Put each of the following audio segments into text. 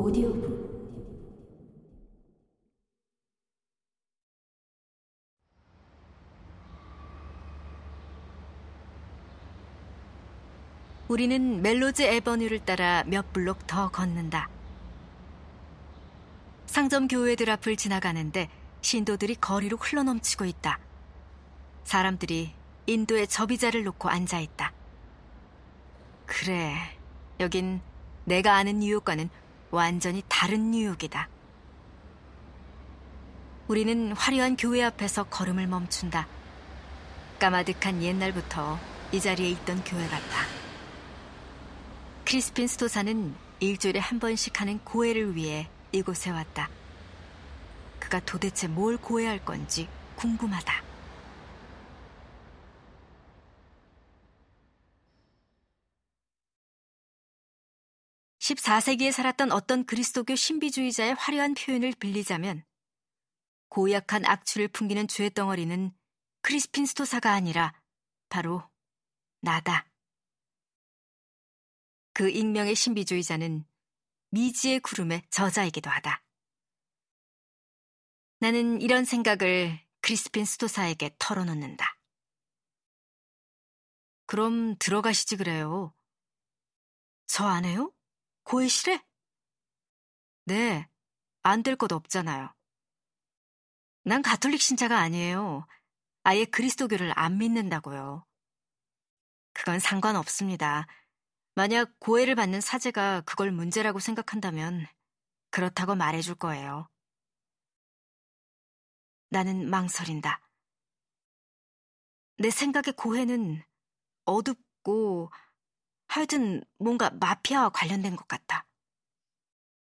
오디오북 우리는 멜로즈 에버뉴를 따라 몇 블록 더 걷는다. 상점 교회들 앞을 지나가는데 신도들이 거리로 흘러넘치고 있다. 사람들이 인도에 접이자를 놓고 앉아 있다. 그래, 여긴 내가 아는 뉴욕과는 완전히 다른 뉴욕이다. 우리는 화려한 교회 앞에서 걸음을 멈춘다. 까마득한 옛날부터 이 자리에 있던 교회 같다. 크리스핀 스토사는 일주일에 한 번씩 하는 고해를 위해 이곳에 왔다. 그가 도대체 뭘 고해할 건지 궁금하다. 14세기에 살았던 어떤 그리스도교 신비주의자의 화려한 표현을 빌리자면 고약한 악취를 풍기는 죄 덩어리는 크리스핀 스토사가 아니라 바로 나다. 그 익명의 신비주의자는 미지의 구름의 저자이기도 하다. 나는 이런 생각을 크리스핀 스토사에게 털어놓는다. 그럼 들어가시지 그래요. 저 안 해요? 고해실에? 네, 안 될 것 없잖아요. 난 가톨릭 신자가 아니에요. 아예 그리스도교를 안 믿는다고요. 그건 상관없습니다. 만약 고해를 받는 사제가 그걸 문제라고 생각한다면 그렇다고 말해줄 거예요. 나는 망설인다. 내 생각에 고해는 어둡고 하여튼 뭔가 마피아와 관련된 것 같다.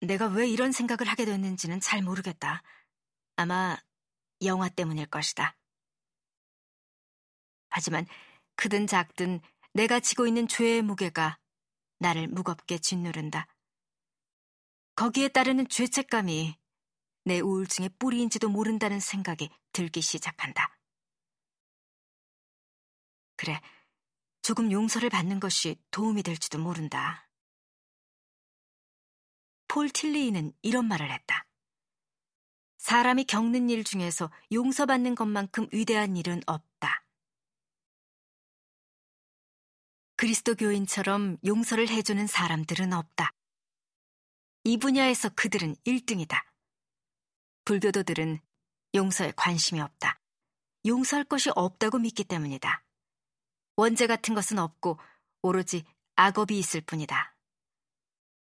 내가 왜 이런 생각을 하게 됐는지는 잘 모르겠다. 아마 영화 때문일 것이다. 하지만 크든 작든 내가 지고 있는 죄의 무게가 나를 무겁게 짓누른다. 거기에 따르는 죄책감이 내 우울증의 뿌리인지도 모른다는 생각이 들기 시작한다. 그래, 조금 용서를 받는 것이 도움이 될지도 모른다. 폴 틸리이는 이런 말을 했다. 사람이 겪는 일 중에서 용서받는 것만큼 위대한 일은 없다. 그리스도교인처럼 용서를 해주는 사람들은 없다. 이 분야에서 그들은 1등이다. 불교도들은 용서에 관심이 없다. 용서할 것이 없다고 믿기 때문이다. 원죄 같은 것은 없고 오로지 악업이 있을 뿐이다.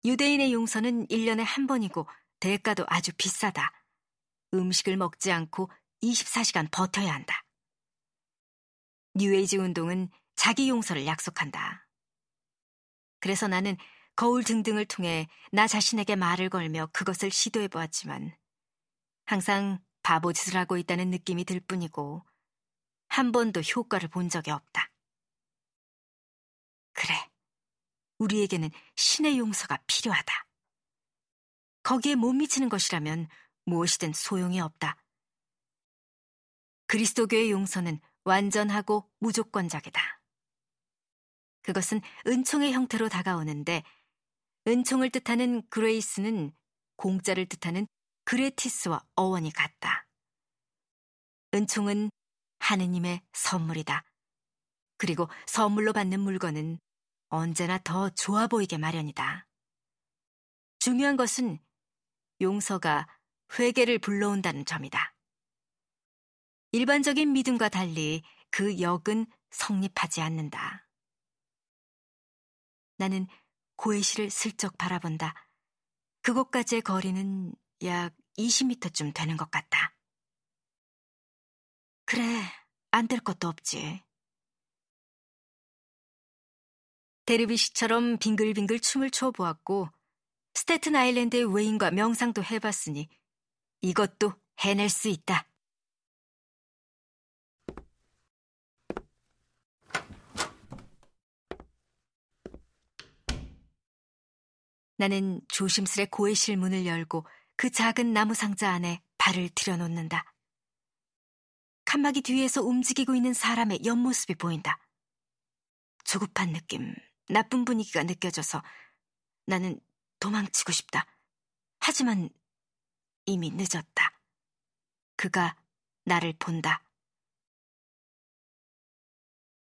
유대인의 용서는 1년에 한 번이고 대가도 아주 비싸다. 음식을 먹지 않고 24시간 버텨야 한다. 뉴에이지 운동은 자기 용서를 약속한다. 그래서 나는 거울 등등을 통해 나 자신에게 말을 걸며 그것을 시도해 보았지만 항상 바보짓을 하고 있다는 느낌이 들 뿐이고 한 번도 효과를 본 적이 없다. 그래. 우리에게는 신의 용서가 필요하다. 거기에 못 미치는 것이라면 무엇이든 소용이 없다. 그리스도교의 용서는 완전하고 무조건적이다. 그것은 은총의 형태로 다가오는데 은총을 뜻하는 그레이스는 공짜를 뜻하는 그레티스와 어원이 같다. 은총은 하느님의 선물이다. 그리고 선물로 받는 물건은 언제나 더 좋아 보이게 마련이다. 중요한 것은 용서가 회개를 불러온다는 점이다. 일반적인 믿음과 달리 그 역은 성립하지 않는다. 나는 고해시를 슬쩍 바라본다. 그곳까지의 거리는 약 20m쯤 되는 것 같다. 그래, 안 될 것도 없지. 데르비시처럼 빙글빙글 춤을 춰 보았고 스테튼 아일랜드의 외인과 명상도 해봤으니 이것도 해낼 수 있다. 나는 조심스레 고해실 문을 열고 그 작은 나무 상자 안에 발을 들여놓는다. 칸막이 뒤에서 움직이고 있는 사람의 옆모습이 보인다. 조급한 느낌, 나쁜 분위기가 느껴져서 나는 도망치고 싶다. 하지만 이미 늦었다. 그가 나를 본다.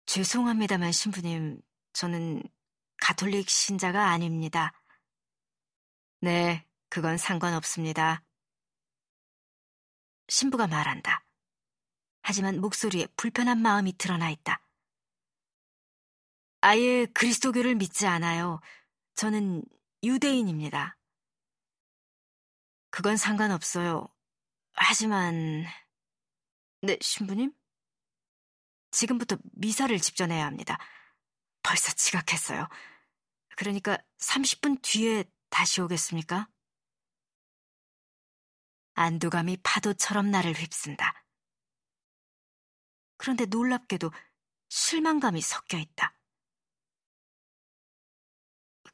죄송합니다만 신부님, 저는 가톨릭 신자가 아닙니다. 네, 그건 상관없습니다. 신부가 말한다. 하지만 목소리에 불편한 마음이 드러나 있다. 아예 그리스도교를 믿지 않아요. 저는 유대인입니다. 그건 상관없어요. 하지만, 네, 신부님? 지금부터 미사를 집전해야 합니다. 벌써 지각했어요. 그러니까 30분 뒤에 다시 오겠습니까? 안도감이 파도처럼 나를 휩쓴다. 그런데 놀랍게도 실망감이 섞여 있다.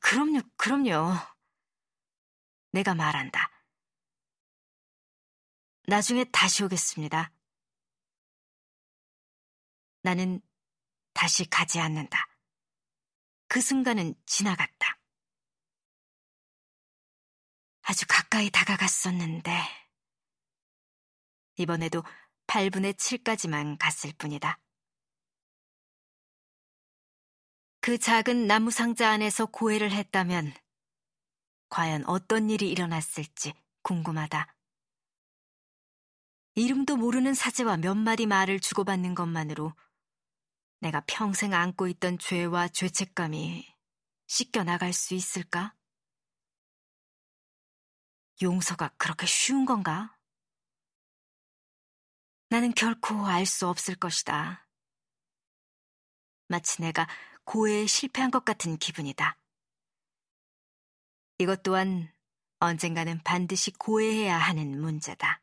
그럼요, 그럼요. 내가 말한다. 나중에 다시 오겠습니다. 나는 다시 가지 않는다. 그 순간은 지나갔다. 아주 가까이 다가갔었는데, 이번에도 8분의 7까지만 갔을 뿐이다. 그 작은 나무 상자 안에서 고해를 했다면, 과연 어떤 일이 일어났을지 궁금하다. 이름도 모르는 사제와 몇 마디 말을 주고받는 것만으로 내가 평생 안고 있던 죄와 죄책감이 씻겨 나갈 수 있을까? 용서가 그렇게 쉬운 건가? 나는 결코 알 수 없을 것이다. 마치 내가 고해에 실패한 것 같은 기분이다. 이것 또한 언젠가는 반드시 고해해야 하는 문제다.